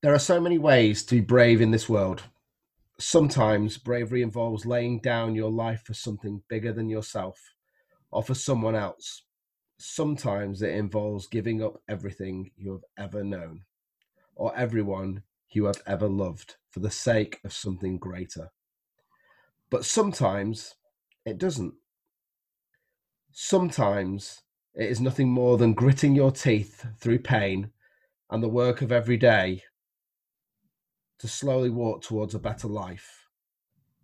There are so many ways to be brave in this world. Sometimes bravery involves laying down your life for something bigger than yourself or for someone else. Sometimes it involves giving up everything you have ever known or everyone you have ever loved for the sake of something greater. But sometimes it doesn't. Sometimes it is nothing more than gritting your teeth through pain and the work of every day to slowly walk towards a better life.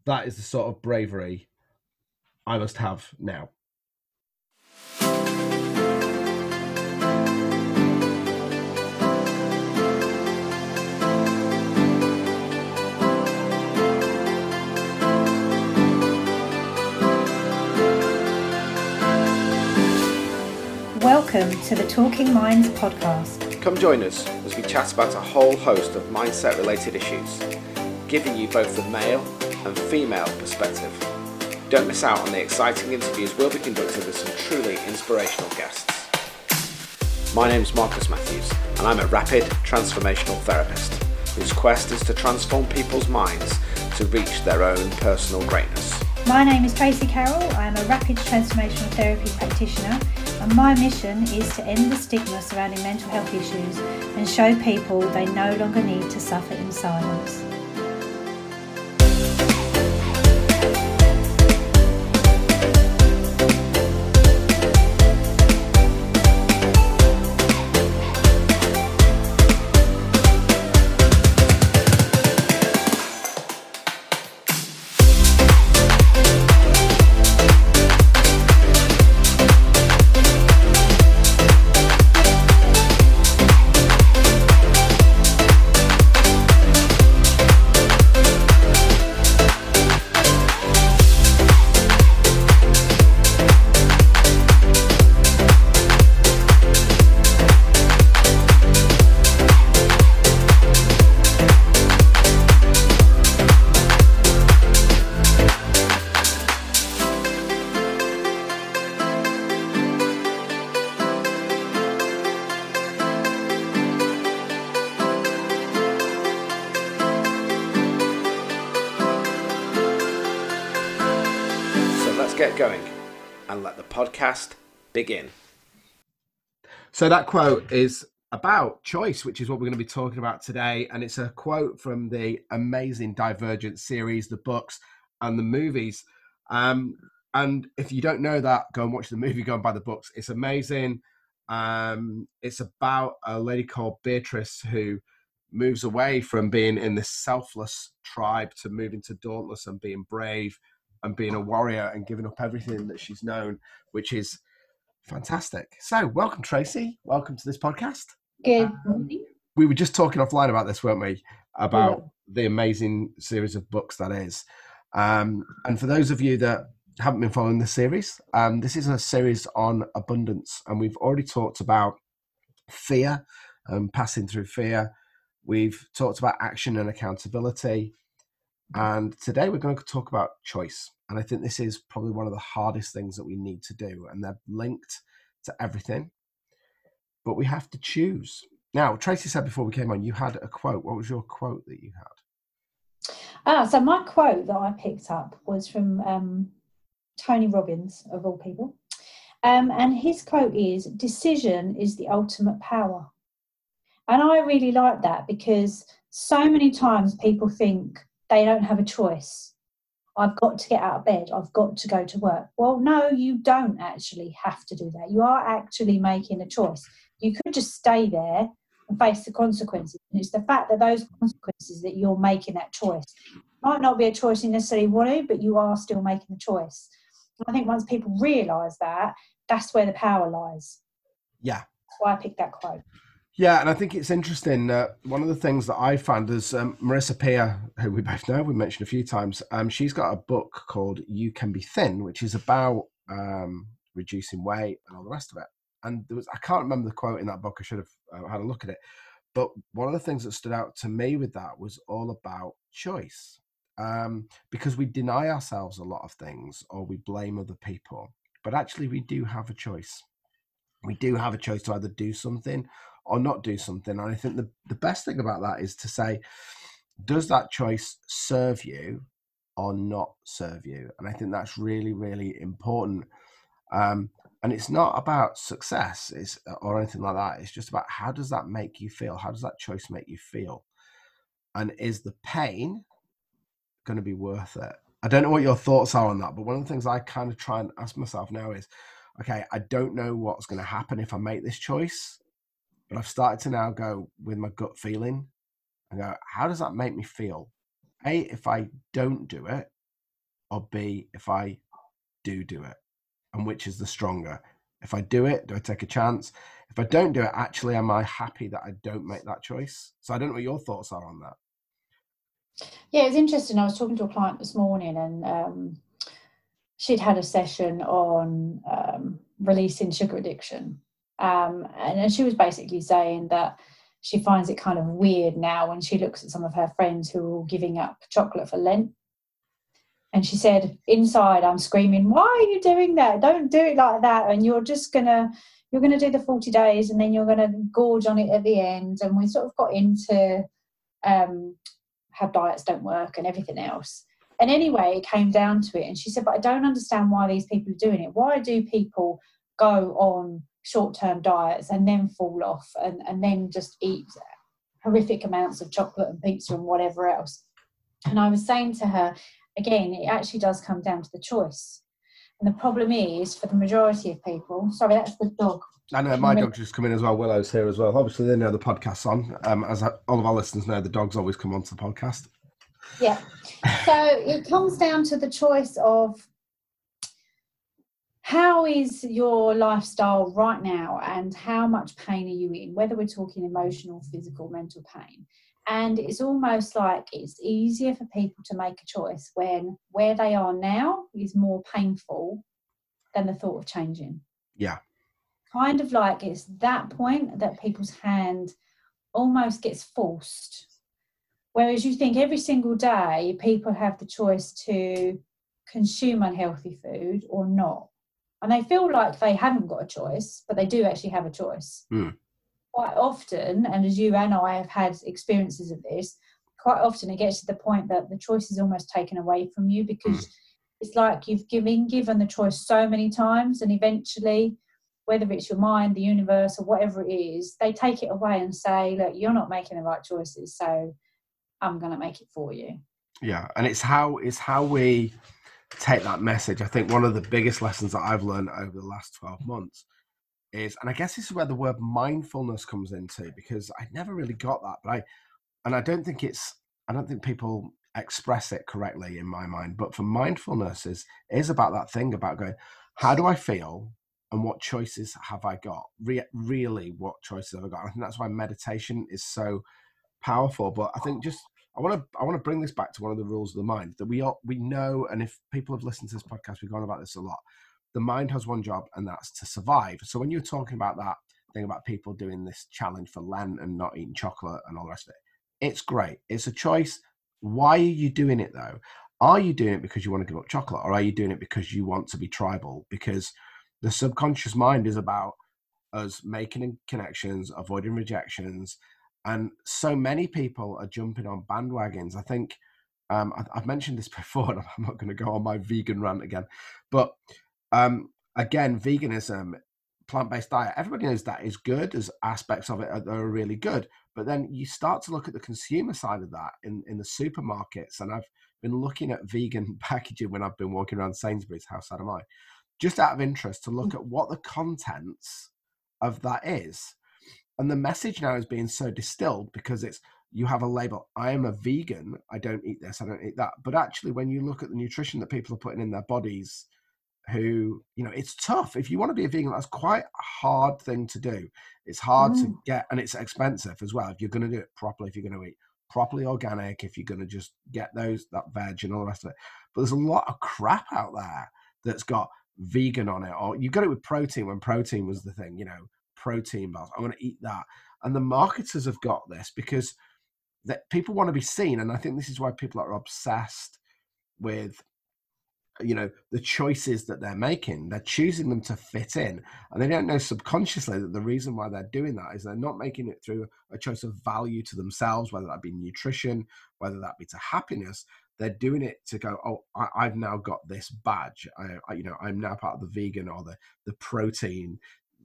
That is the sort of bravery I must have now. Welcome to the Talking Minds podcast. Come join us as we chat about a whole host of mindset related issues, giving you both the male and female perspective. Don't miss out on the exciting interviews we'll be conducting with some truly inspirational guests. My name is Marcus Matthews, and I'm a rapid transformational therapist whose quest is to transform people's minds to reach their own personal greatness. My name is Tracy Carroll. I am a rapid transformational therapy practitioner, and my mission is to end the stigma surrounding mental health issues and show people they no longer need to suffer in silence. So that quote is about choice, which is what we're going to be talking about today. And it's a quote from the amazing Divergent series, the books and the movies. Um, and if you don't know that, go and watch the movie, go and buy the books. It's amazing. Um, it's about a lady called Beatrice who moves away from being in this selfless tribe to moving to Dauntless and being brave and being a warrior and giving up everything that she's known, which is fantastic. So, welcome, Tracy. Welcome to this podcast. Good We were just talking offline about this, weren't we? About the amazing series of books that is. Um, and for those of you that haven't been following the series, um, this is a series on abundance, and we've already talked about fear and passing through fear. We've talked about action and accountability. And today we're going to talk about choice. And I think this is probably one of the hardest things that we need to do. And they're linked to everything. But we have to choose. Now, Tracy said before we came on, you had a quote. What was your quote that you had? Ah, so my quote that I picked up was from um, Tony Robbins, of all people. Um, and his quote is Decision is the ultimate power. And I really like that because so many times people think they don't have a choice. I've got to get out of bed. I've got to go to work. Well, no, you don't actually have to do that. You are actually making a choice. You could just stay there and face the consequences. And it's the fact that those consequences that you're making that choice might not be a choice you necessarily want to, but you are still making the choice. I think once people realise that, that's where the power lies. Yeah. That's why I picked that quote. Yeah, and I think it's interesting. One of the things that I found is um, Marissa Peer, who we both know, we mentioned a few times. Um, she's got a book called "You Can Be Thin," which is about um, reducing weight and all the rest of it. And there was I can't remember the quote in that book. I should have uh, had a look at it. But one of the things that stood out to me with that was all about choice, um, because we deny ourselves a lot of things or we blame other people. But actually, we do have a choice. We do have a choice to either do something or not do something. And I think the, the best thing about that is to say, does that choice serve you or not serve you? And I think that's really, really important. Um, and it's not about success it's, or anything like that. It's just about how does that make you feel? How does that choice make you feel? And is the pain going to be worth it? I don't know what your thoughts are on that, but one of the things I kind of try and ask myself now is, okay, I don't know what's going to happen if I make this choice, but I've started to now go with my gut feeling and go, how does that make me feel? A, if I don't do it, or B, if I do do it, and which is the stronger? If I do it, do I take a chance? If I don't do it, actually, am I happy that I don't make that choice? So I don't know what your thoughts are on that. Yeah, it's interesting. I was talking to a client this morning, and um, she'd had a session on um, releasing sugar addiction, um, and, and she was basically saying that she finds it kind of weird now when she looks at some of her friends who are all giving up chocolate for Lent. And she said, inside, I'm screaming, why are you doing that? Don't do it like that. And you're just going to, you're going to do the 40 days and then you're going to gorge on it at the end. And we sort of got into um, how diets don't work and everything else. And anyway, it came down to it. And she said, but I don't understand why these people are doing it. Why do people go on short term diets and then fall off and, and then just eat horrific amounts of chocolate and pizza and whatever else. And I was saying to her, again, it actually does come down to the choice. And the problem is, for the majority of people, sorry, that's the dog. I know my dog's just come in as well. Willow's here as well. Obviously, they know the podcast's on. Um, as all of our listeners know, the dogs always come onto the podcast. Yeah. So it comes down to the choice of how is your lifestyle right now and how much pain are you in? Whether we're talking emotional physical mental pain. And it's almost like it's easier for people to make a choice when where they are now is more painful than the thought of changing. Yeah. Kind of like it's that point that people's hand almost gets forced. Whereas you think every single day people have the choice to consume unhealthy food or not and they feel like they haven't got a choice, but they do actually have a choice. Mm. Quite often, and as you and I have had experiences of this, quite often it gets to the point that the choice is almost taken away from you because mm. it's like you've given given the choice so many times, and eventually, whether it's your mind, the universe, or whatever it is, they take it away and say, "Look, you're not making the right choices, so I'm going to make it for you." Yeah, and it's how it's how we take that message. I think one of the biggest lessons that I've learned over the last 12 months is, and I guess this is where the word mindfulness comes into because I never really got that, but I, and I don't think it's, I don't think people express it correctly in my mind, but for mindfulness is, is about that thing about going, how do I feel? And what choices have I got? Re- really, what choices have I got? I think that's why meditation is so powerful. But I think just I want to I want to bring this back to one of the rules of the mind that we all, we know, and if people have listened to this podcast, we've gone about this a lot. The mind has one job, and that's to survive. So when you're talking about that thing about people doing this challenge for Lent and not eating chocolate and all the rest of it, it's great. It's a choice. Why are you doing it though? Are you doing it because you want to give up chocolate, or are you doing it because you want to be tribal? Because the subconscious mind is about us making connections, avoiding rejections, and so many people are jumping on bandwagons. I think um, I, have mentioned this before, and I'm not going to go on my vegan rant again. But um, again, veganism, plant based diet, everybody knows that is good. There's aspects of it that are really good. But then you start to look at the consumer side of that in, in the supermarkets. And I've been looking at vegan packaging when I've been walking around Sainsbury's. How sad am I? Just out of interest to look mm. at what the contents of that is and the message now is being so distilled because it's you have a label. I am a vegan. I don't eat this. I don't eat that. But actually when you look at the nutrition that people are putting in their bodies who you know it's tough. If you want to be a vegan that's quite a hard thing to do. It's hard mm. to get and it's expensive as well if you're going to do it properly if you're going to eat properly organic if you're going to just get those that veg and all the rest of it. But there's a lot of crap out there that's got vegan on it or you got it with protein when protein was the thing you know protein bars. I want to eat that. And the marketers have got this because that people want to be seen. And I think this is why people are obsessed with you know the choices that they're making they're choosing them to fit in and they don't know subconsciously that the reason why they're doing that is they're not making it through a choice of value to themselves whether that be nutrition whether that be to happiness they're doing it to go oh I, have now got this badge I, I, you know i'm now part of the vegan or the the protein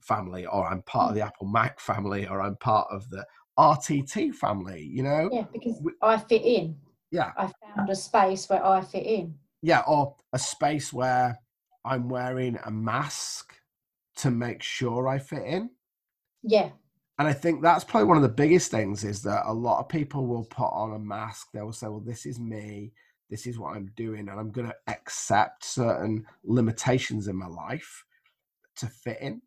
family or i'm part of mm. the apple mac family or i'm part of the rtt family you know yeah because i fit in yeah i found a space where i fit in yeah, or a space where I'm wearing a mask to make sure I fit in. Yeah. And I think that's probably one of the biggest things is that a lot of people will put on a mask. They will say, well, this is me. This is what I'm doing. And I'm going to accept certain limitations in my life to fit in.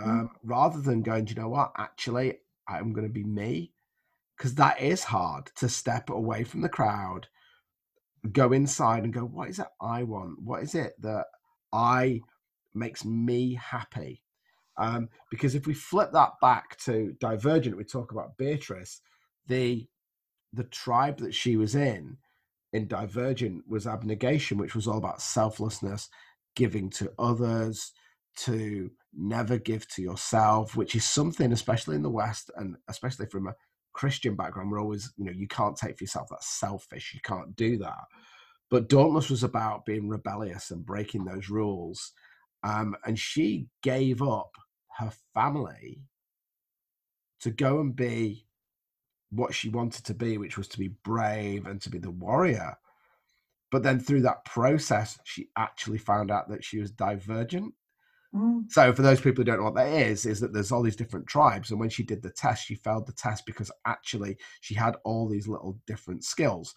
Mm. Um, rather than going, do you know what? Actually, I'm going to be me. Because that is hard to step away from the crowd go inside and go, what is it I want? What is it that I makes me happy? Um, because if we flip that back to Divergent, we talk about Beatrice, the the tribe that she was in in Divergent was abnegation, which was all about selflessness, giving to others, to never give to yourself, which is something, especially in the West and especially from a Christian background, we're always, you know, you can't take for yourself. That's selfish. You can't do that. But Dauntless was about being rebellious and breaking those rules. Um, and she gave up her family to go and be what she wanted to be, which was to be brave and to be the warrior. But then through that process, she actually found out that she was divergent Mm. So for those people who don't know what that is, is that there's all these different tribes, and when she did the test, she failed the test because actually she had all these little different skills,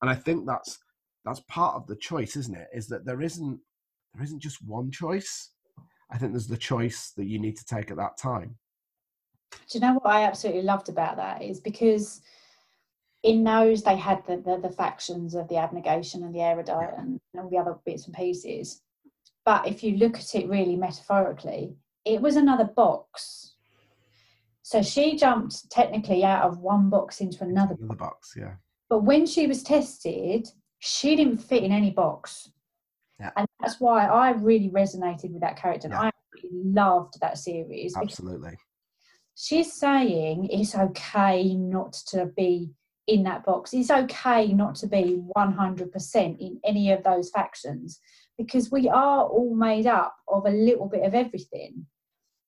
and I think that's that's part of the choice, isn't it? Is that there isn't there isn't just one choice. I think there's the choice that you need to take at that time. Do you know what I absolutely loved about that is because in those they had the, the, the factions of the abnegation and the erudite and all the other bits and pieces but if you look at it really metaphorically, it was another box. So she jumped technically out of one box into another, another box. Yeah. But when she was tested, she didn't fit in any box. Yeah. And that's why I really resonated with that character. Yeah. I loved that series. Absolutely. She's saying it's okay not to be in that box. It's okay not to be 100% in any of those factions because we are all made up of a little bit of everything.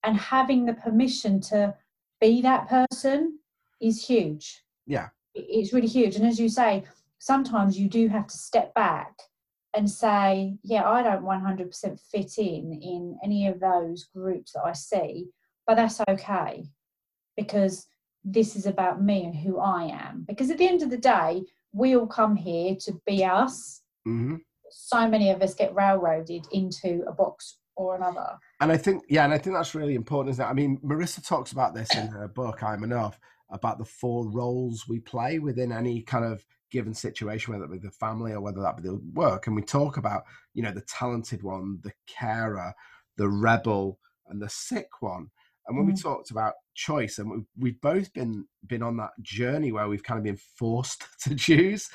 And having the permission to be that person is huge. Yeah. It's really huge. And as you say, sometimes you do have to step back and say, yeah, I don't 100% fit in in any of those groups that I see, but that's okay because this is about me and who I am. Because at the end of the day, we all come here to be us. Mm-hmm so many of us get railroaded into a box or another. And I think, yeah, and I think that's really important, isn't it? I mean, Marissa talks about this in her book, I'm Enough, about the four roles we play within any kind of given situation, whether it be the family or whether that be the work. And we talk about, you know, the talented one, the carer, the rebel, and the sick one. And when mm. we talked about choice, and we've both been been on that journey where we've kind of been forced to choose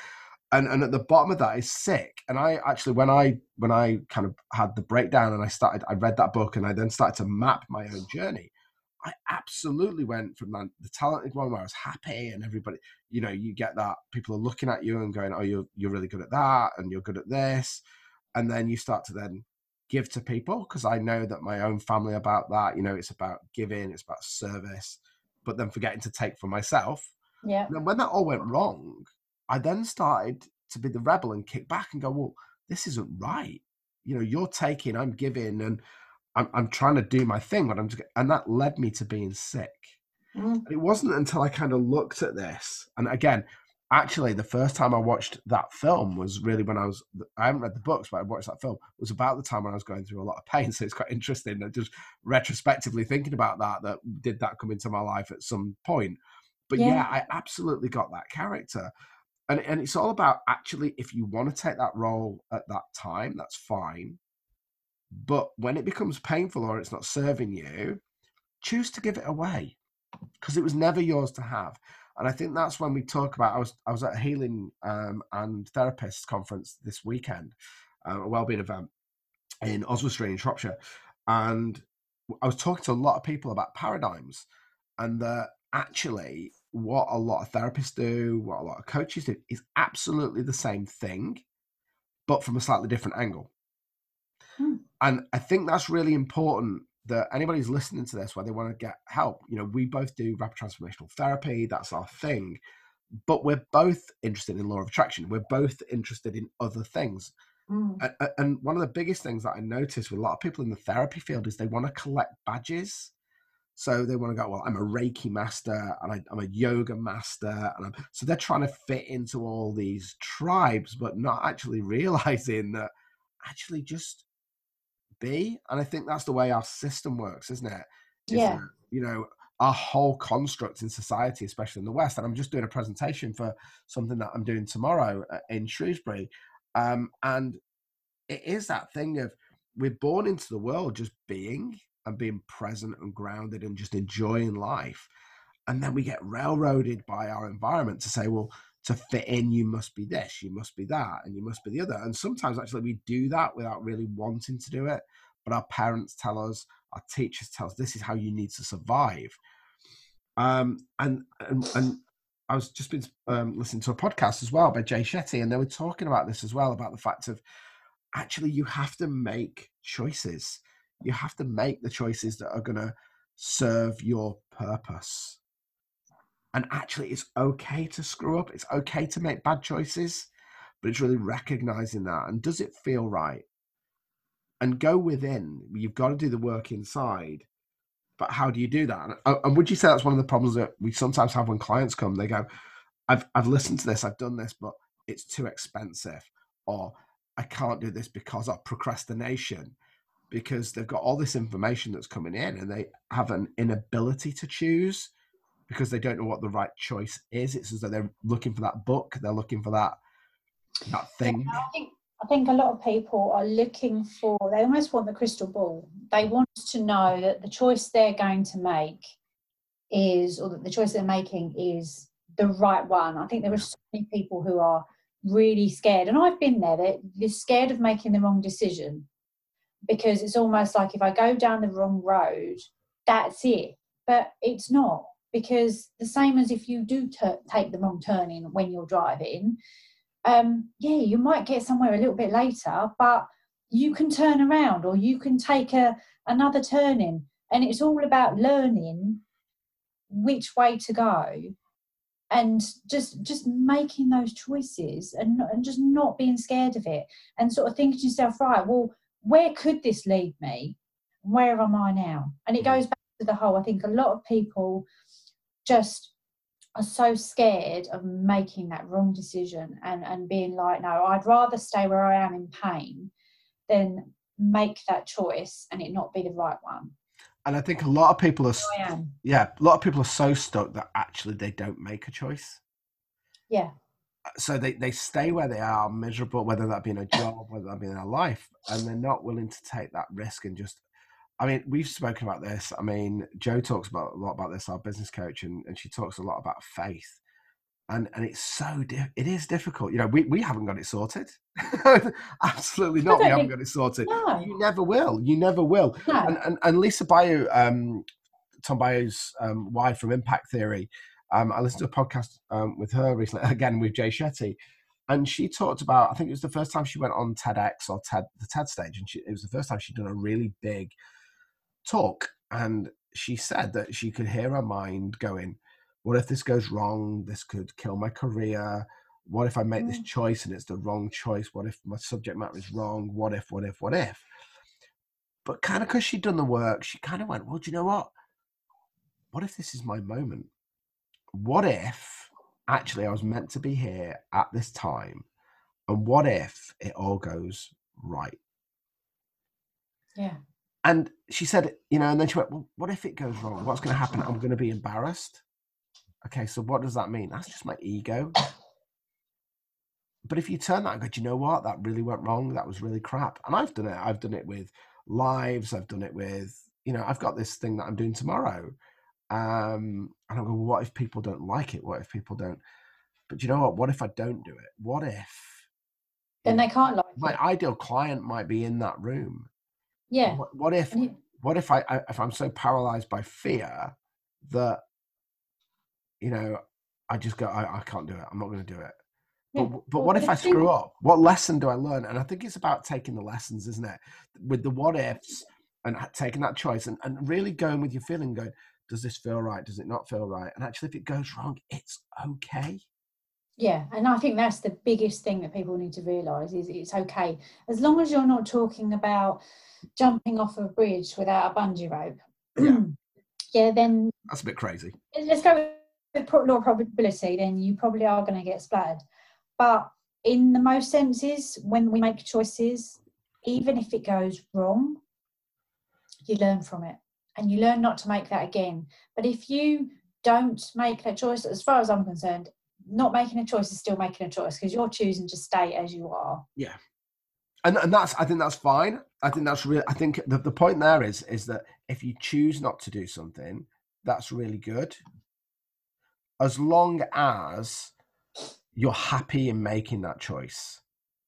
and and at the bottom of that is sick. And i actually when i when i kind of had the breakdown and i started i read that book and i then started to map my own journey i absolutely went from the, the talented one where i was happy and everybody you know you get that people are looking at you and going oh you're you're really good at that and you're good at this. And then you start to then give to people because i know that my own family about that you know it's about giving it's about service but then forgetting to take for myself. Yeah. And then when that all went wrong I then started to be the rebel and kick back and go, well, this isn't right. You know, you're taking, I'm giving, and I'm, I'm trying to do my thing, but I'm just, and that led me to being sick. Mm. It wasn't until I kind of looked at this, and again, actually, the first time I watched that film was really when I was, I haven't read the books, but I watched that film, it was about the time when I was going through a lot of pain. So it's quite interesting that just retrospectively thinking about that, that did that come into my life at some point. But yeah, yeah I absolutely got that character and and it's all about actually if you want to take that role at that time that's fine. But when it becomes painful or it's not serving you choose to give it away because it was never yours to have. And i think that's when we talk about i was i was at a healing um, and therapist conference this weekend uh, a wellbeing event in Oswestry in Shropshire, and I was talking to a lot of people about paradigms, and that actually what a lot of therapists do, what a lot of coaches do, is absolutely the same thing, but from a slightly different angle. Hmm. And I think that's really important that anybody's listening to this where they want to get help. You know, we both do rapid transformational therapy, that's our thing, but we're both interested in law of attraction. We're both interested in other things. Mm. And one of the biggest things that I notice with a lot of people in the therapy field is they want to collect badges. So they want to go, well, I'm a Reiki master and I, am a yoga master. And I'm, so they're trying to fit into all these tribes, but not actually realizing that actually just be. And I think that's the way our system works, isn't it? Yeah. you know, our whole construct in society, especially in the West. And I'm just doing a presentation for something that I'm doing tomorrow uh, in Shrewsbury. Um, and it is that thing of we're born into the world just being and being present and grounded and just enjoying life. And then we get railroaded by our environment to say, well, to fit in, you must be this, you must be that, and you must be the other. And sometimes actually we do that without really wanting to do it. But our parents tell us, our teachers tell us, this is how you need to survive. Um, and, and, and I was just been um, listening to a podcast as well by Jay Shetty, and they were talking about this as well about the fact of actually you have to make choices you have to make the choices that are going to serve your purpose. And actually, it's okay to screw up. It's okay to make bad choices, but it's really recognizing that. And does it feel right? And go within. You've got to do the work inside. But how do you do that? And, uh, and would you say that's one of the problems that we sometimes have when clients come? They go, I've, I've listened to this, I've done this, but it's too expensive. Or I can't do this because of procrastination because they've got all this information that's coming in and they have an inability to choose because they don't know what the right choice is. It's as though they're looking for that book, they're looking for that that thing. Yeah, I think I think a lot of people are looking for they almost want the crystal ball. They want to know that the choice they're going to make is or that the choice they're making is the right one. I think there are so many people who are really scared and I've been there, they're, they're scared of making the wrong decision because it's almost like if I go down the wrong road, that's it. But it's not because the same as if you do t- take the wrong turning when you're driving, um, yeah, you might get somewhere a little bit later, but you can turn around or you can take a another turning, and it's all about learning which way to go and just just making those choices and, and just not being scared of it and sort of thinking to yourself right well where could this lead me? Where am I now? And it mm. goes back to the whole, I think a lot of people just are so scared of making that wrong decision and, and being like, no, I'd rather stay where I am in pain than make that choice and it not be the right one. And I think a lot of people are, yeah, a lot of people are so stuck that actually they don't make a choice. Yeah so they, they stay where they are miserable whether that be in a job whether that be in their life and they're not willing to take that risk and just i mean we've spoken about this. I mean joe talks about a lot about this our business coach and, and she talks a lot about faith. And and it's so it is difficult you know we, we haven't got it sorted. Absolutely not we haven't got it sorted. No. you never will you never will. No. and, and, and lisa Bilyeu um tom Bilyeu's um, wife from impact theory um, I listened to a podcast um, with her recently, again with Jay Shetty, and she talked about. I think it was the first time she went on TEDx or TED, the TED stage, and she, it was the first time she'd done a really big talk. And she said that she could hear her mind going, "What if this goes wrong? This could kill my career. What if I make this mm. choice and it's the wrong choice? What if my subject matter is wrong? What if? What if? What if?" But kind of because she'd done the work, she kind of went, "Well, do you know what? What if this is my moment? What if actually I was meant to be here at this time? And what if it all goes right? Yeah. And she said, you know, and then she went, well, what if it goes wrong? What's going to happen? I'm going to be embarrassed. Okay, so what does that mean? That's just my ego. But if you turn that and go, do you know what? That really went wrong. That was really crap. And I've done it. I've done it with lives. I've done it with, you know, I've got this thing that I'm doing tomorrow um, and I go, well, what if people don't like it? What if people don't? But you know what? What if I don't do it? What if then they can't like my it. ideal client might be in that room. Yeah. What, what if it- what if I, I if I'm so paralyzed by fear that you know I just go I, I can't do it. I'm not going to do it. Yeah. But but what if I screw up? What lesson do I learn? And I think it's about taking the lessons, isn't it? With the what ifs and taking that choice and, and really going with your feeling, going, does this feel right? Does it not feel right? And actually, if it goes wrong, it's okay. Yeah, and I think that's the biggest thing that people need to realise is it's okay as long as you're not talking about jumping off a bridge without a bungee rope. Yeah. yeah, then That's a bit crazy. let's go with pro- law of probability. Then you probably are going to get splattered. But in the most senses, when we make choices, even if it goes wrong, you learn from it and you learn not to make that again. But if you don't make that choice, as far as I'm concerned, not making a choice is still making a choice because you're choosing to stay as you are. Yeah. And and that's I think that's fine. I think that's real. I think the, the point there is is that if you choose not to do something, that's really good. As long as you're happy in making that choice.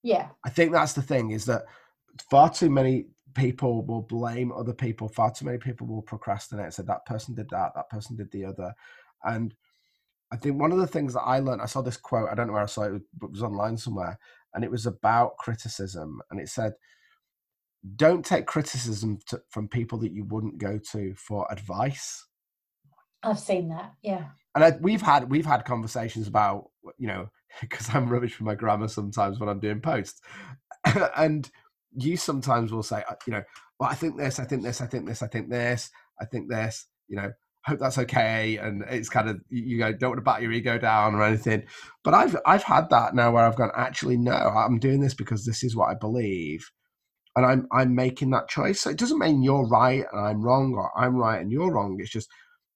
Yeah, I think that's the thing is that far too many people will blame other people. Far too many people will procrastinate. and Say that person did that, that person did the other, and I think one of the things that I learned, I saw this quote. I don't know where I saw it, but it was online somewhere, and it was about criticism, and it said, "Don't take criticism to, from people that you wouldn't go to for advice." I've seen that. Yeah, and I, we've had we've had conversations about you know because I'm rubbish with my grammar sometimes when I'm doing posts, and you sometimes will say you know well I think this I think this I think this I think this I think this you know hope that's okay and it's kind of you go don't want to bat your ego down or anything but I've I've had that now where I've gone actually no I'm doing this because this is what I believe and I'm I'm making that choice so it doesn't mean you're right and I'm wrong or I'm right and you're wrong it's just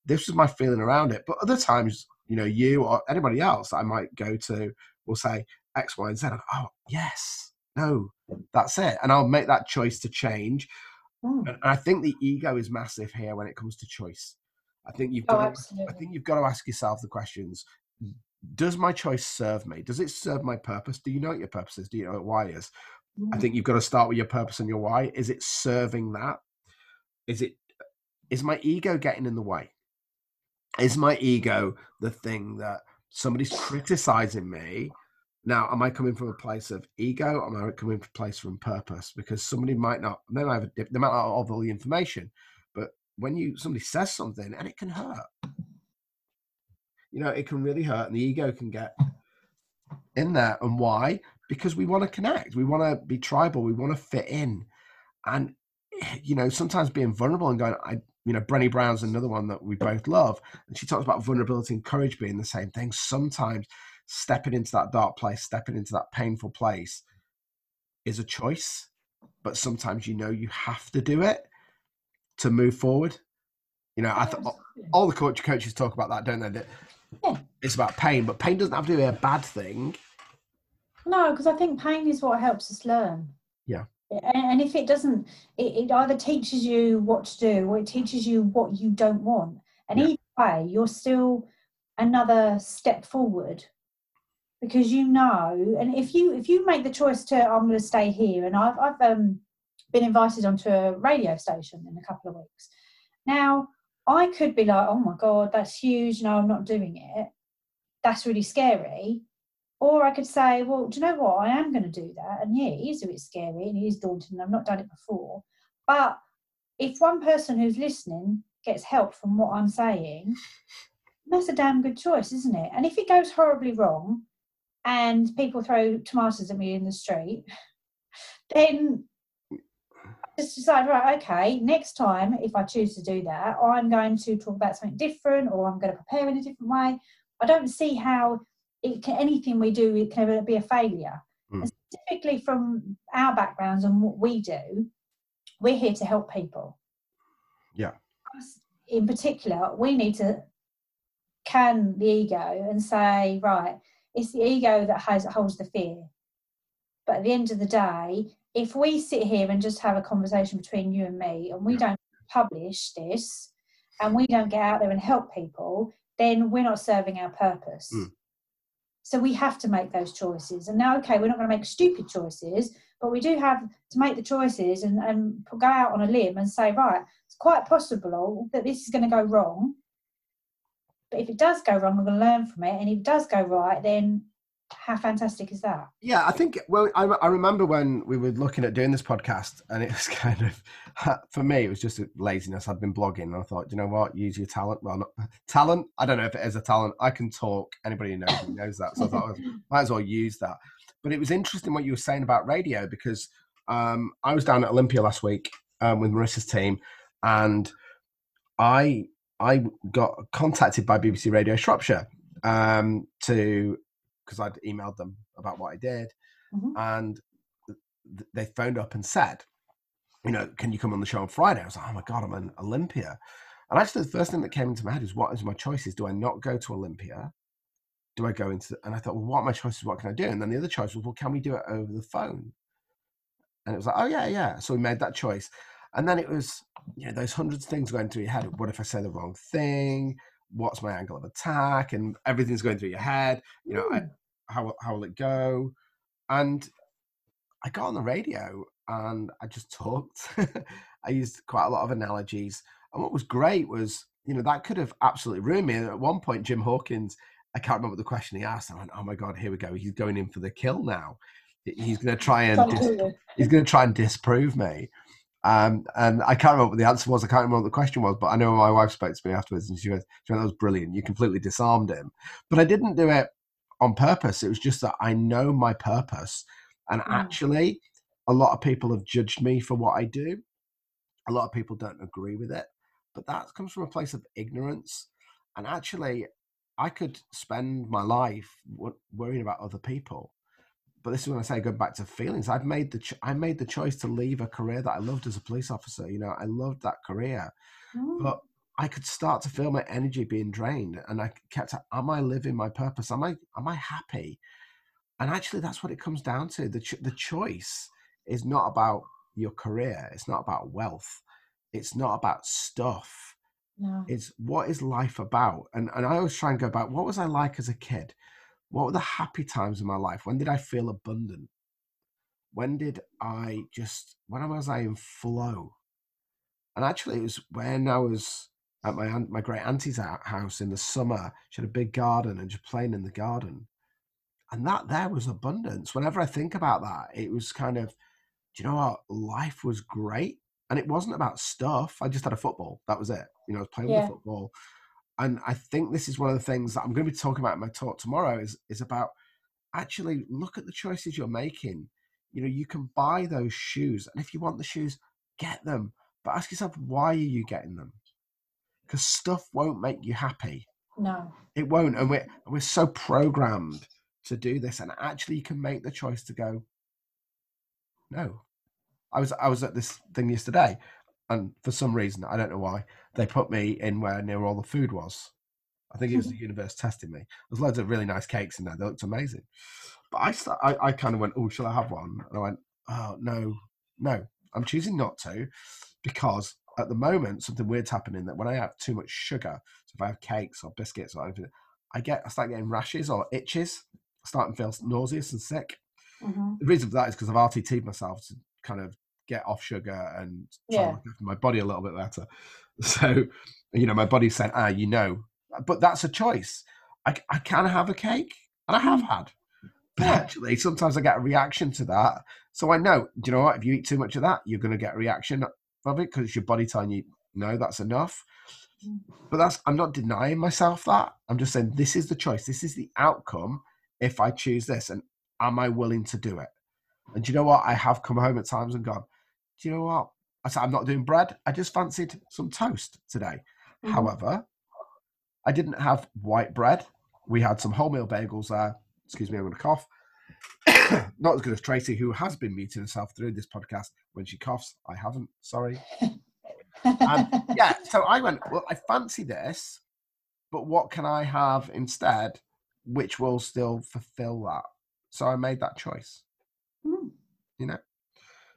this was my feeling around it. But other times, you know, you or anybody else I might go to will say X, Y, and Z. Oh, yes, no, that's it. And I'll make that choice to change. Mm. And I think the ego is massive here when it comes to choice. I think you've Oh, got. to, I think you've got to ask yourself the questions: Does my choice serve me? Does it serve my purpose? Do you know what your purpose is? Do you know what why is? I Mm. think you've got to start with your purpose and your why. Is it serving that? Is it is my ego getting in the way? Is my ego the thing that somebody's criticizing me? Now, am I coming from a place of ego? Am I coming from a place from purpose? Because somebody might not, they might, have a, they might not have all the information, but when you somebody says something and it can hurt, you know, it can really hurt, and the ego can get in there. And why? Because we want to connect, we want to be tribal, we want to fit in, and you know, sometimes being vulnerable and going, I, you know, Brené Brown's another one that we both love, and she talks about vulnerability and courage being the same thing. Sometimes stepping into that dark place, stepping into that painful place, is a choice, but sometimes you know you have to do it to move forward. You know, I thought all the coach coaches talk about that, don't they? That Yeah. it's about pain, but pain doesn't have to be a bad thing. No, because I think pain is what helps us learn. Yeah. And if it doesn't, it, it either teaches you what to do or it teaches you what you don't want. And Yeah. either way, you're still another step forward because you know. And if you if you make the choice to I'm going to stay here, and I've I've um, been invited onto a radio station in a couple of weeks. Now I could be like, oh my god, that's huge. No, I'm not doing it. That's really scary. Or I could say, well, do you know what? I am going to do that. And yeah, it is a bit scary and it is daunting. and I've not done it before. But if one person who's listening gets help from what I'm saying, that's a damn good choice, isn't it? And if it goes horribly wrong and people throw tomatoes at me in the street, then I just decide, right, okay, next time if I choose to do that, I'm going to talk about something different or I'm going to prepare in a different way. I don't see how it can, anything we do it can ever be a failure. Mm. Specifically from our backgrounds and what we do, we're here to help people. Yeah. In particular, we need to can the ego and say, right, it's the ego that has holds the fear. But at the end of the day, if we sit here and just have a conversation between you and me and we don't publish this and we don't get out there and help people, then we're not serving our purpose. Mm. So we have to make those choices. And now, okay, we're not going to make stupid choices, but we do have to make the choices and, and go out on a limb and say, right, it's quite possible that this is going to go wrong. But if it does go wrong, we're going to learn from it. And if it does go right, then how fantastic is that? Yeah, I think. Well, I, I remember when we were looking at doing this podcast, and it was kind of for me, it was just laziness. I'd been blogging, and I thought, you know what, use your talent. Well, not, talent. I don't know if it is a talent. I can talk. Anybody who knows knows that. So I thought, I might as well use that. But it was interesting what you were saying about radio because um, I was down at Olympia last week um, with Marissa's team, and I I got contacted by BBC Radio Shropshire um, to because I'd emailed them about what I did, mm-hmm. and th- they phoned up and said, you know, can you come on the show on Friday? I was like, oh my god, I'm in Olympia, and actually the first thing that came into my head is what is my choices? Do I not go to Olympia? Do I go into? And I thought, well, what are my choices? What can I do? And then the other choice was, well, can we do it over the phone? And it was like, oh yeah, yeah. So we made that choice, and then it was, you know, those hundreds of things going through your head. What if I say the wrong thing? What's my angle of attack? And everything's going through your head. You know, I, how how will it go? And I got on the radio and I just talked. I used quite a lot of analogies. And what was great was, you know, that could have absolutely ruined me. At one point, Jim Hawkins, I can't remember the question he asked. I went, "Oh my god, here we go. He's going in for the kill now. He's going to try and dis- he's going to try and disprove me." Um, and I can't remember what the answer was. I can't remember what the question was, but I know my wife spoke to me afterwards, and she went, she went "That was brilliant. You completely disarmed him." But I didn't do it on purpose. It was just that I know my purpose. And mm. actually, a lot of people have judged me for what I do. A lot of people don't agree with it. But that comes from a place of ignorance. And actually, I could spend my life worrying about other people. But this is when I say go back to feelings. I've made the cho- I made the choice to leave a career that I loved as a police officer. You know, I loved that career, mm. but I could start to feel my energy being drained, and I kept, am I living my purpose? Am I am I happy? And actually, that's what it comes down to. the The choice is not about your career. It's not about wealth. It's not about stuff. No. It's what is life about? And and I always try and go back. What was I like as a kid? What were the happy times in my life? When did I feel abundant? When did I just? When was I in flow? And actually, it was when I was at my aunt, my great auntie's house in the summer. She had a big garden and just playing in the garden, and that there was abundance. Whenever I think about that, it was kind of, do you know what? Life was great, and it wasn't about stuff. I just had a football. That was it. You know, I was playing yeah. with football, and I think this is one of the things that I'm going to be talking about in my talk tomorrow. Is is about actually look at the choices you're making. You know, you can buy those shoes, and if you want the shoes, get them. But ask yourself, why are you getting them? because stuff won't make you happy. No, it won't, and we're we're so programmed to do this, and actually, you can make the choice to go. No, I was I was at this thing yesterday, and for some reason I don't know why they put me in where near all the food was. I think it was the universe testing me. There's loads of really nice cakes in there. They looked amazing. But I, start, I, I kind of went, oh, shall I have one? And I went, oh, no, no. I'm choosing not to because at the moment, something weird's happening that when I have too much sugar, so if I have cakes or biscuits or anything, I get I start getting rashes or itches, I start to feel nauseous and sick. Mm-hmm. The reason for that is because I've RTT'd myself to kind of get off sugar and try yeah. my body a little bit better. So, you know, my body's saying, ah, you know, but that's a choice. I, I can have a cake, and I have mm. had. But yeah. actually, sometimes I get a reaction to that. So I know, do you know what? If you eat too much of that, you're going to get a reaction of it because it's your body telling you no, that's enough. Mm. But that's I'm not denying myself that. I'm just saying this is the choice. This is the outcome if I choose this, and am I willing to do it? And do you know what? I have come home at times and gone, do you know what? I said I'm not doing bread. I just fancied some toast today. Mm-hmm. However, I didn't have white bread. We had some wholemeal bagels there. Excuse me, I'm going to cough. not as good as Tracy, who has been muting herself through this podcast when she coughs. I haven't. Sorry. um, yeah. So I went. Well, I fancy this, but what can I have instead, which will still fulfill that? So I made that choice. Mm. You know.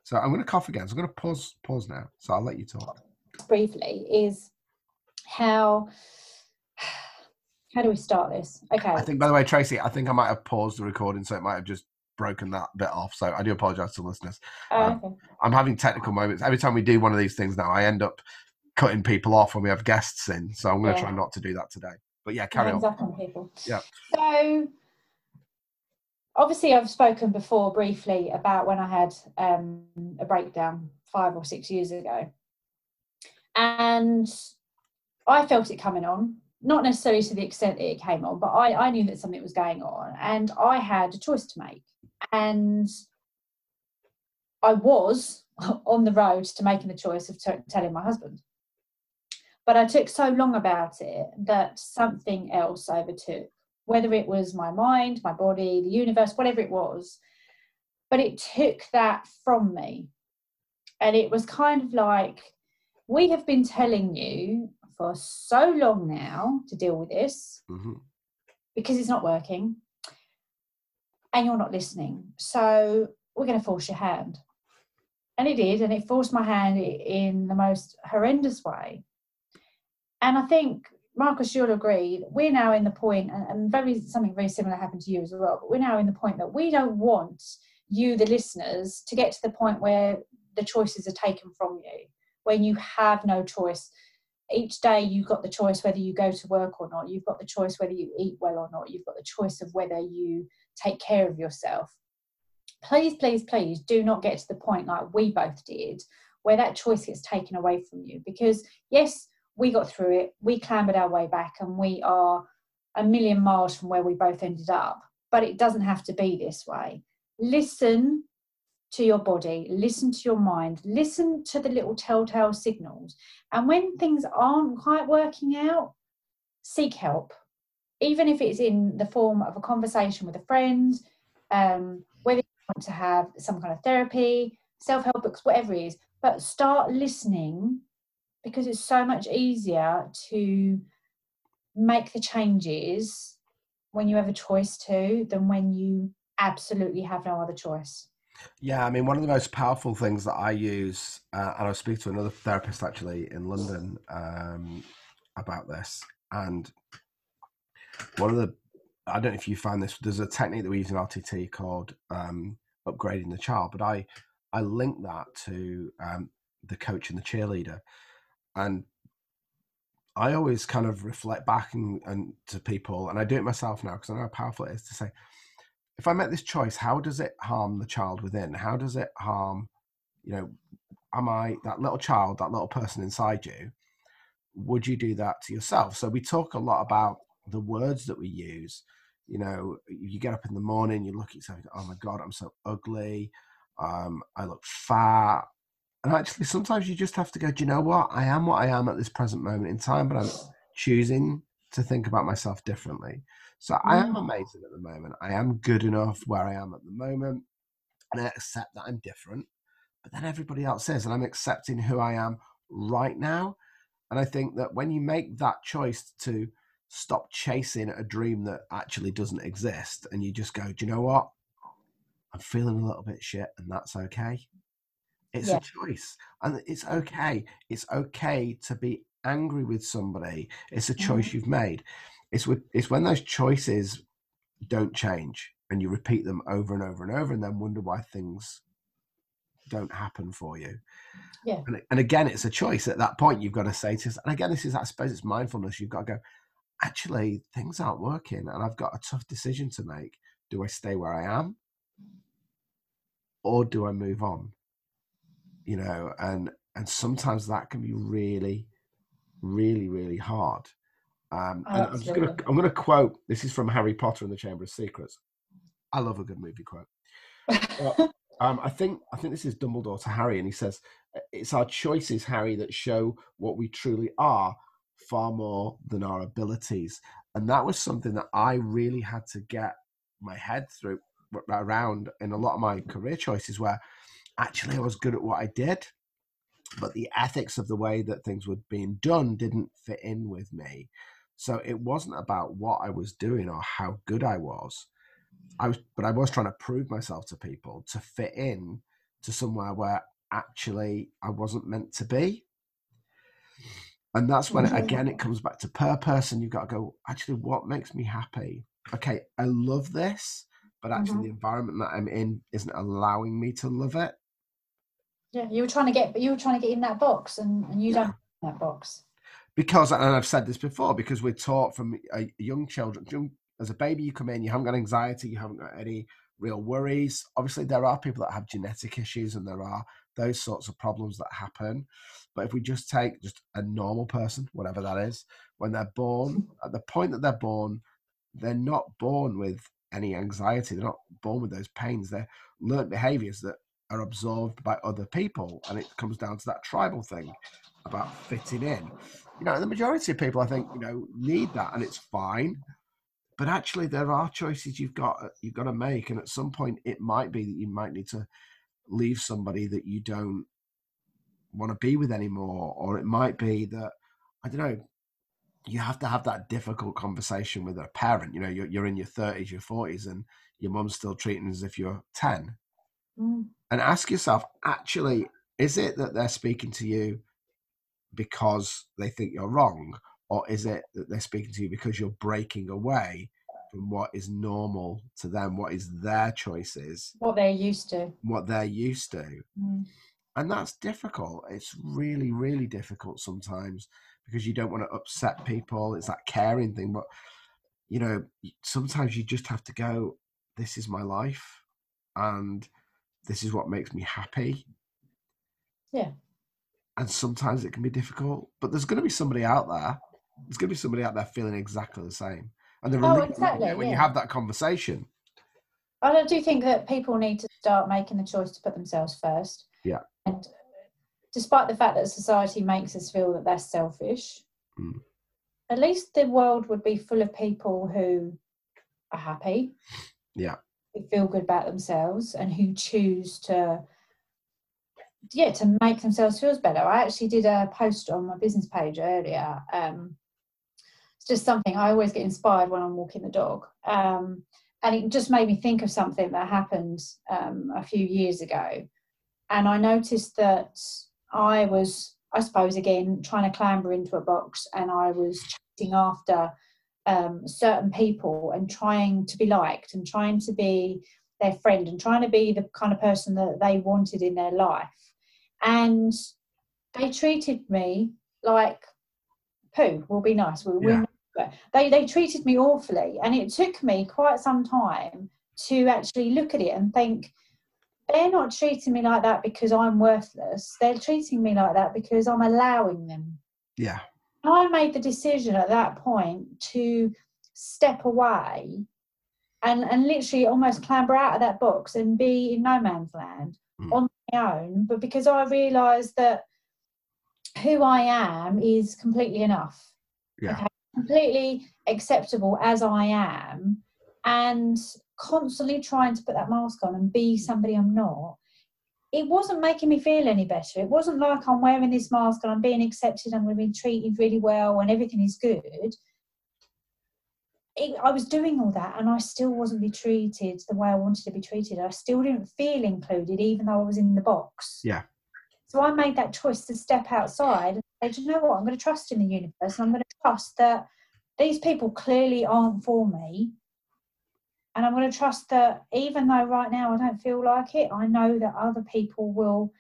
So I'm going to cough again. So I'm going to pause. Pause now. So I'll let you talk. Briefly, is how How do we start this? Okay. I think, by the way, Tracy, I think I might have paused the recording, so it might have just broken that bit off. So I do apologize to listeners. Oh, Um, okay. I'm having technical moments. Every time we do one of these things now, I end up cutting people off when we have guests in. So I'm going to Yeah. try not to do that today. But yeah, carry on. on people. Yeah. So obviously I've spoken before briefly about when I had um, a breakdown five or six years ago. And I felt it coming on, not necessarily to the extent that it came on, but I, I knew that something was going on and I had a choice to make. And I was on the road to making the choice of t- telling my husband. But I took so long about it that something else overtook, whether it was my mind, my body, the universe, whatever it was. But it took that from me. And it was kind of like, we have been telling you for so long now to deal with this hmm because it's not working and you're not listening. So we're going to force your hand. And it did, and it forced my hand in the most horrendous way. And I think, Marcus, you'll agree, we're now in the point, and, very something very similar happened to you as well, but we're now in the point that we don't want you, the listeners, to get to the point where the choices are taken from you, when you have no choice. Each day you've got the choice whether you go to work or not. You've got the choice whether you eat well or not. You've got the choice of whether you take care of yourself. Please please please do not get to the point like we both did where that choice gets taken away from you because yes we got through it we clambered our way back and we are a million miles from where we both ended up but it doesn't have to be this way listen to your body, listen to your mind, listen to the little telltale signals. And when things aren't quite working out, seek help, even if it's in the form of a conversation with a friend, um, whether you want to have some kind of therapy, self help books, whatever it is. But start listening because it's so much easier to make the changes when you have a choice to than when you absolutely have no other choice. Yeah, I mean, one of the most powerful things that I use, uh, and I speaking to another therapist actually in London um, about this, and one of the, I don't know if you found this, there's a technique that we use in RTT called um, upgrading the child, but I, I link that to um, the coach and the cheerleader, and I always kind of reflect back and, and to people, and I do it myself now because I know how powerful it is to say, if I make this choice, how does it harm the child within? How does it harm, you know, am I that little child, that little person inside you? Would you do that to yourself? So we talk a lot about the words that we use. You know, you get up in the morning, you look at yourself, oh my God, I'm so ugly. Um, I look fat. And actually, sometimes you just have to go, do you know what? I am what I am at this present moment in time, but I'm choosing to think about myself differently. So I am mm. amazing at the moment. I am good enough where I am at the moment. And I accept that I'm different. But then everybody else is, and I'm accepting who I am right now. And I think that when you make that choice to stop chasing a dream that actually doesn't exist and you just go, do you know what? I'm feeling a little bit shit, and that's okay. It's Yeah. a choice, and it's okay. It's okay to be angry with somebody. It's a mm-hmm. choice you've made. It's with, it's when those choices don't change and you repeat them over and over and over, and then wonder why things don't happen for you. Yeah. And, and again, it's a choice. At that point, you've got to say to, us- and again, this is, I suppose, it's mindfulness. You've got to go. Actually, things aren't working, and I've got a tough decision to make. Do I stay where I am, or do I move on? You know, and and sometimes that can be really, really, really hard. Um, and I'm just gonna I'm gonna quote. This is from Harry Potter and the Chamber of Secrets. I love a good movie quote. Um, I think I think this is Dumbledore to Harry, and he says, "It's our choices, Harry, that show what we truly are, far more than our abilities." And that was something that I really had to get my head through around in a lot of my career choices, where actually I was good at what I did, but the ethics of the way that things were being done didn't fit in with me. So it wasn't about what I was doing or how good I was. I was, but I was trying to prove myself to people to fit in to somewhere where actually I wasn't meant to be. And that's when, again, it comes back to purpose, and you've got to go, actually, what makes me happy? Okay, I love this, but actually, Mhm. the environment that I'm in isn't allowing me to love it. Yeah, you were trying to get, but you were trying to get in that box, and, and you Yeah. don't that box. because and I've said this before because we're taught from a young children young, as a baby you come in you haven't got anxiety you haven't got any real worries obviously there are people that have genetic issues and there are those sorts of problems that happen but if we just take just a normal person whatever that is when they're born mm-hmm. at the point that they're born they're not born with any anxiety they're not born with those pains they're learned behaviors that are absorbed by other people and it comes down to that tribal thing about fitting in you know, the majority of people, I think, you know, need that, and it's fine. But actually, there are choices you've got you've got to make, and at some point, it might be that you might need to leave somebody that you don't want to be with anymore, or it might be that I don't know. You have to have that difficult conversation with a parent. You know, you're, you're in your thirties, your forties, and your mum's still treating as if you're ten, Mm. and ask yourself: actually, is it that they're speaking to you because they think you're wrong, or is it that they're speaking to you because you're breaking away from what is normal to them, what is their choices, What they're used to. what they're used to? Mm. And that's difficult. It's really, really difficult sometimes because you don't want to upset people. It's that caring thing. But, you know, sometimes you just have to go, this is my life and this is what makes me happy. Yeah. And sometimes it can be difficult, but there's going to be somebody out there. There's going to be somebody out there feeling exactly the same. And the Oh, exactly, when you have that conversation. I do think that people need to start making the choice to put themselves first. Yeah. And despite the fact that society makes us feel that they're selfish, Mm. at least the world would be full of people who are happy, Yeah. Feel good about themselves, and who choose to, yeah, to make themselves feel better. I actually did a post on my business page earlier. Um, it's just something I always get inspired when I'm walking the dog. Um, and it just made me think of something that happened um, a few years ago. And I noticed that I was, I suppose, again, trying to clamber into a box and I was chasing after um, certain people and trying to be liked and trying to be their friend and trying to be the kind of person that they wanted in their life. And they treated me like poo, will be nice. We'll, Yeah. we'll but they they treated me awfully and it took me quite some time to actually look at it and think they're not treating me like that because i'm worthless they're treating me like that because i'm allowing them Yeah. I made the decision at that point to step away and and literally almost clamber out of that box and be in no man's land Mm. on my own but because i realized that who i am is completely enough Yeah. Okay, completely acceptable as I am, and constantly trying to put that mask on and be somebody I'm not, it wasn't making me feel any better. It wasn't like I'm wearing this mask and I'm being accepted, I'm going to be treated really well, and everything is good. It, I was doing all that, and I still wasn't be treated the way I wanted to be treated. I still didn't feel included, even though I was in the box. Yeah. So I made that choice to step outside and say, "Do you know what? I'm going to trust in the universe, and I'm going to trust that these people clearly aren't for me. And I'm going to trust that even though right now I don't feel like it, I know that other people will,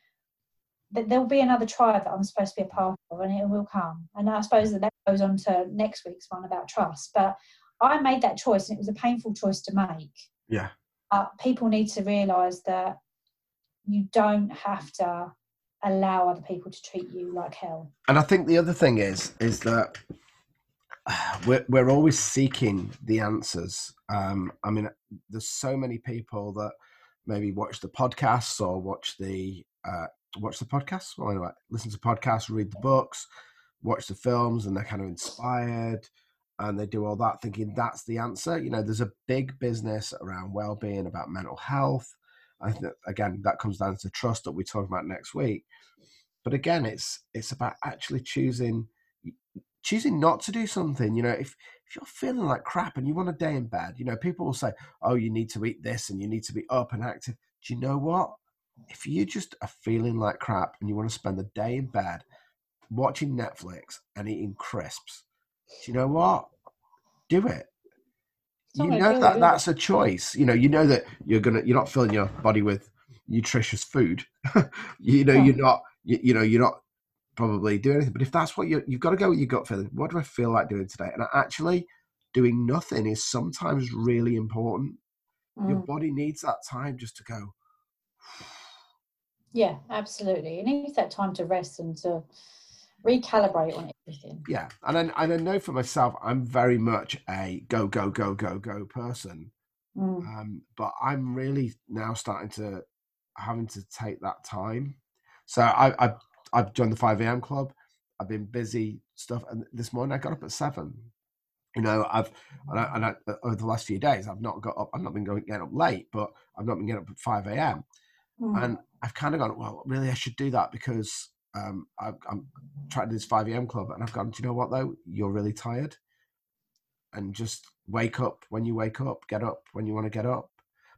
that there'll be another tribe that I'm supposed to be a part of and it will come. And I suppose that that goes on to next week's one about trust. But I made that choice and it was a painful choice to make. Yeah. Uh, people need to realise that you don't have to allow other people to treat you like hell. And I think the other thing is is that we're we're always seeking the answers. Um, I mean, there's so many people that maybe watch the podcasts or watch the uh, watch the podcasts. Well, anyway, listen to podcasts, read the books, watch the films, and they're kind of inspired, and they do all that, thinking that's the answer. You know, there's a big business around well-being, about mental health. I think again that comes down to trust that we talk about next week. But again, it's it's about actually choosing choosing not to do something. You know, if if you're feeling like crap and you want a day in bed, you know, people will say, "Oh, you need to eat this and you need to be up and active." Do you know what? If you just are feeling like crap and you want to spend the day in bed, watching Netflix and eating crisps. Do you know what? Do it. You know that that's a choice. You know, you know that you're gonna you're not filling your body with nutritious food. you know, you're not you, you, know you're not probably do anything. But if that's what you you've got to go with your gut feeling. What do I feel like doing today? And actually, doing nothing is sometimes really important. Mm. Your body needs that time just to go. Yeah, absolutely. It needs that time to rest and to recalibrate on everything. Yeah, and I, and I know for myself, I'm very much a go go go go go person. Mm. Um, but I'm really now starting to having to take that time. So I, I I've joined the five a.m. club. I've been busy stuff, and this morning I got up at seven. You know, I've and, I, and I, over the last few days I've not got up. I've not been going getting up late, but I've not been getting up at five a.m. Mm. And I've kind of gone, well, really, I should do that because um, I, am trying to do this 5 a.m. club, and I've gone, do you know what though? You're really tired, and just wake up when you wake up, get up when you want to get up.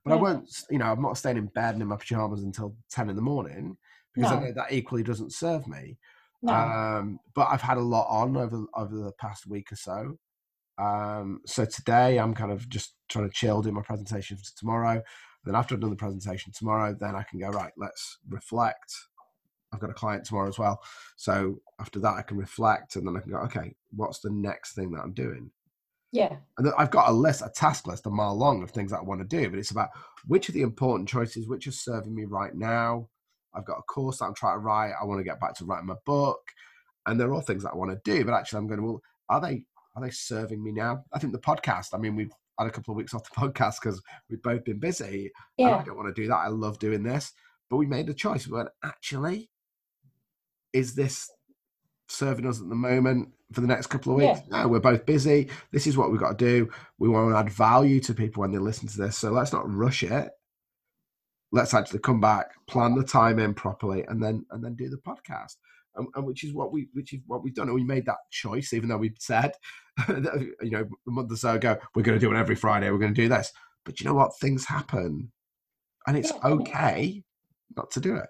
But yeah. I won't, you know, I'm not staying in bed in my pajamas until 10 in the morning because no. I know that equally doesn't serve me. No. Um, but I've had a lot on over over the past week or so. Um, so today I'm kind of just trying to chill, do my presentation for tomorrow. Then after I've done the presentation tomorrow, then I can go right. Let's reflect I've got a client tomorrow as well. So after that, I can reflect and then I can go, okay, what's the next thing that I'm doing? Yeah. And I've got a list, a task list a mile long of things that I want to do, but it's about which are the important choices, which are serving me right now. I've got a course that I'm trying to write. I want to get back to writing my book. And they're all things that I want to do, but actually I'm going to, well, are they, are they serving me now? I think the podcast, I mean, we've had a couple of weeks off the podcast because we've both been busy. Yeah. I don't want to do that. I love doing this. But we made a choice. We went, actually, is this serving us at the moment for the next couple of weeks? Yeah. No, we're both busy. This is what we've got to do. We want to add value to people when they listen to this. So let's not rush it. Let's actually come back, plan the time in properly, and then and then do the podcast. And, and, which is what we which is what we've done. And we made that choice, even though we said, you know, a month or so ago, we're going to do it every Friday. We're going to do this. But you know what? Things happen, and it's yeah. okay not to do it.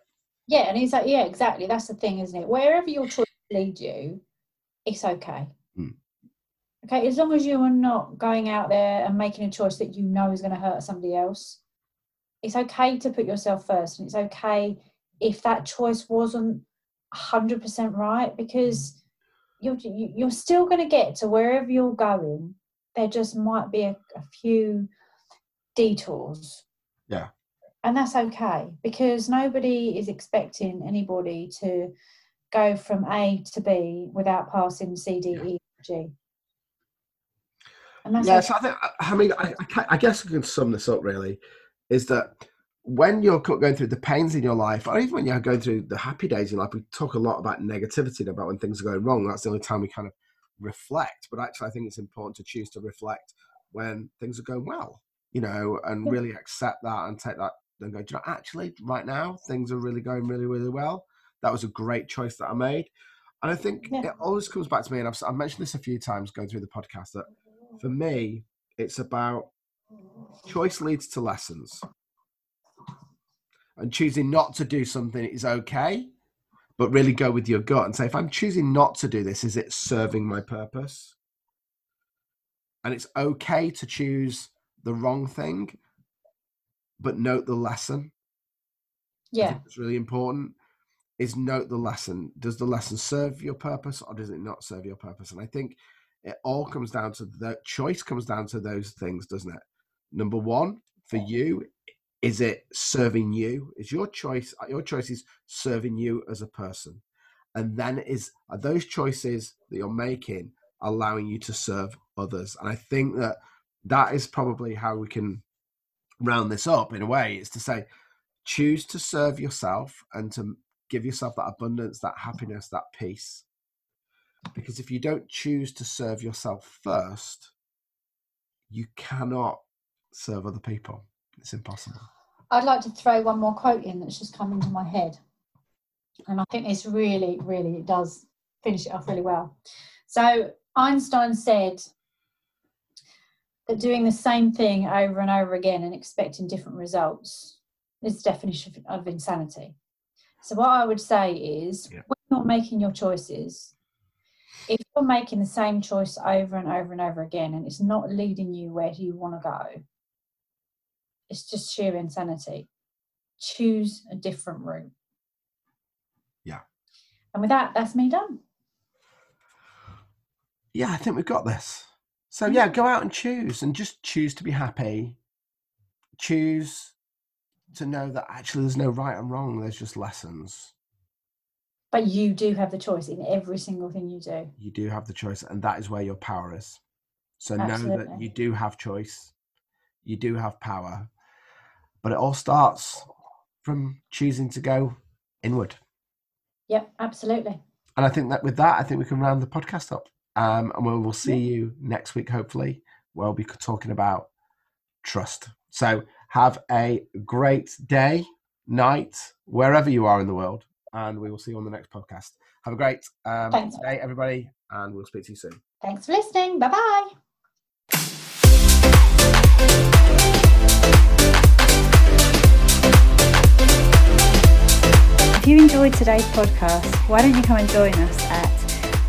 Yeah, and he's like, yeah, exactly. That's the thing, isn't it? Wherever your choice lead you, it's okay. Mm. Okay, as long as you are not going out there and making a choice that you know is going to hurt somebody else, it's okay to put yourself first, and it's okay if that choice wasn't hundred percent right because mm. you're you're still going to get to wherever you're going. There just might be a, a few detours. Yeah and that's okay because nobody is expecting anybody to go from A to B without passing C, D, E, G. And that's yeah, okay. so I think I mean I, I guess I can sum this up really is that when you're going through the pains in your life, or even when you're going through the happy days in life, we talk a lot about negativity and about when things are going wrong. That's the only time we kind of reflect. But actually, I think it's important to choose to reflect when things are going well, you know, and really accept that and take that and go, you know, actually, right now, things are really going really, really well. That was a great choice that I made. And I think yeah. it always comes back to me, and I've, I've mentioned this a few times going through the podcast, that for me, it's about choice leads to lessons. And choosing not to do something is okay, but really go with your gut and say, if I'm choosing not to do this, is it serving my purpose? And it's okay to choose the wrong thing but note the lesson. Yeah, it's really important. Is note the lesson. Does the lesson serve your purpose or does it not serve your purpose? And I think it all comes down to the choice. Comes down to those things, doesn't it? Number one for you is it serving you? Is your choice? Uh, your choice is serving you as a person, and then is are those choices that you're making allowing you to serve others? And I think that that is probably how we can round this up in a way is to say choose to serve yourself and to give yourself that abundance that happiness that peace because if you don't choose to serve yourself first you cannot serve other people it's impossible i'd like to throw one more quote in that's just come into my head and i think this really really it does finish it off really well so einstein said that doing the same thing over and over again and expecting different results is the definition of insanity. So what I would say is yeah. when not making your choices, if you're making the same choice over and over and over again and it's not leading you where you want to go, it's just sheer insanity. Choose a different route. Yeah. And with that, that's me done. Yeah, I think we've got this. So yeah, mm-hmm. go out and choose and just choose to be happy. Choose to know that actually there's no right and wrong, there's just lessons. But you do have the choice in every single thing you do. You do have the choice, and that is where your power is. So know that you do have choice, you do have power, but it all starts from choosing to go inward. Yep, absolutely. And I think that with that, I think we can round the podcast up. Um, and we will see Yeah. you next week, hopefully, where we'll be talking about trust. So have a great day, night, wherever you are in the world. And we will see you on the next podcast. Have a great um, day, everybody, and we'll speak to you soon. Thanks for listening. Bye bye. If you enjoyed today's podcast, why don't you come and join us at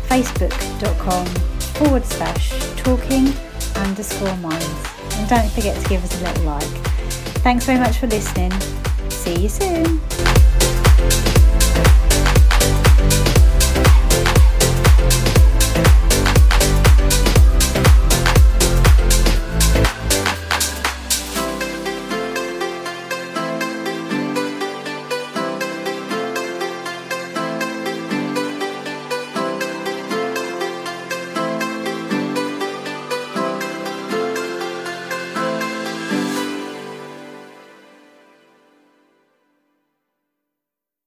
facebook.com forward slash talking underscore minds. And don't forget to give us a little like. Thanks very much for listening. See you soon.